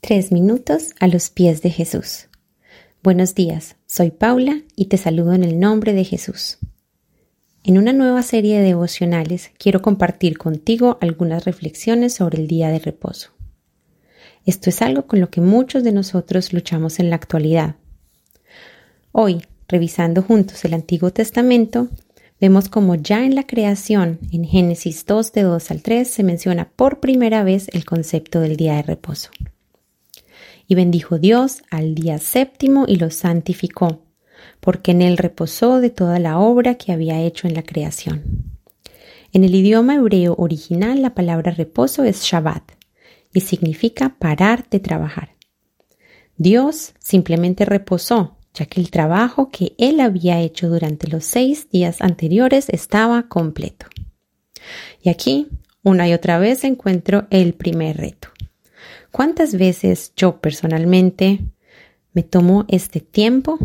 Tres minutos a los pies de Jesús. Buenos días, soy Paula y te saludo en el nombre de Jesús. En una nueva serie de devocionales quiero compartir contigo algunas reflexiones sobre el día de reposo. Esto es algo con lo que muchos de nosotros luchamos en la actualidad. Hoy, revisando juntos el Antiguo Testamento, vemos como ya en la creación, en Génesis 2 de 2 al 3, se menciona por primera vez el concepto del día de reposo. Y bendijo Dios al día séptimo y lo santificó, porque en él reposó de toda la obra que había hecho en la creación. En el idioma hebreo original la palabra reposo es Shabbat y significa parar de trabajar. Dios simplemente reposó, ya que el trabajo que él había hecho durante los seis días anteriores estaba completo. Y aquí, una y otra vez, encuentro el primer reto. ¿Cuántas veces yo personalmente me tomo este tiempo?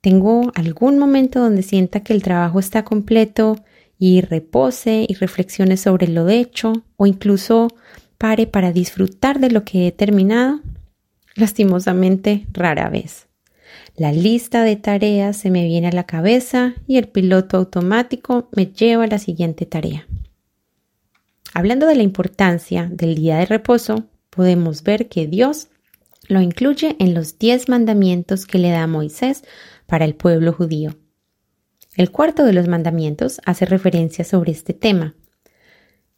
¿Tengo algún momento donde sienta que el trabajo está completo y repose y reflexione sobre lo hecho o incluso pare para disfrutar de lo que he terminado? Lastimosamente, rara vez. La lista de tareas se me viene a la cabeza y el piloto automático me lleva a la siguiente tarea. Hablando de la importancia del día de reposo, podemos ver que Dios lo incluye en los diez mandamientos que le da a Moisés para el pueblo judío. El cuarto de los mandamientos hace referencia sobre este tema.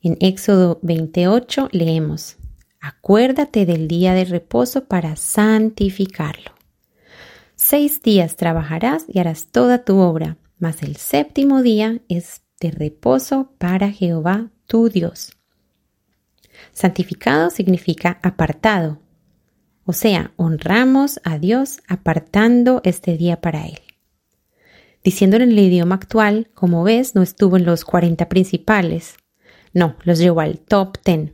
En Éxodo 28 leemos, Acuérdate del día de reposo para santificarlo. Seis días trabajarás y harás toda tu obra, mas el séptimo día es de reposo para Jehová tu Dios. Santificado significa apartado, o sea, honramos a Dios apartando este día para Él. Diciéndolo en el idioma actual, como ves, no estuvo en los 40 principales, no, los llevó al top 10.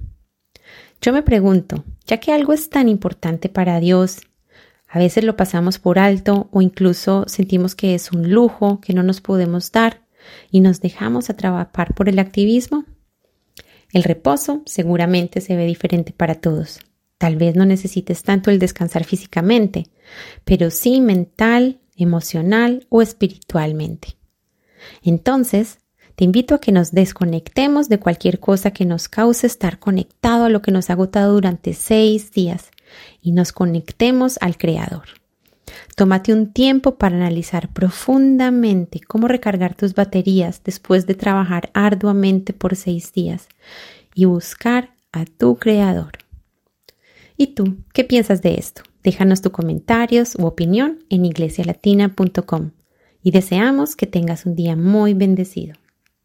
Yo me pregunto, ya que algo es tan importante para Dios, a veces lo pasamos por alto o incluso sentimos que es un lujo que no nos podemos dar y nos dejamos atrapar por el activismo. El reposo seguramente se ve diferente para todos. Tal vez no necesites tanto el descansar físicamente, pero sí mental, emocional o espiritualmente. Entonces, te invito a que nos desconectemos de cualquier cosa que nos cause estar conectado a lo que nos ha agotado durante seis días y nos conectemos al Creador. Tómate un tiempo para analizar profundamente cómo recargar tus baterías después de trabajar arduamente por seis días y buscar a tu creador. ¿Y tú qué piensas de esto? Déjanos tus comentarios u opinión en iglesialatina.com y deseamos que tengas un día muy bendecido.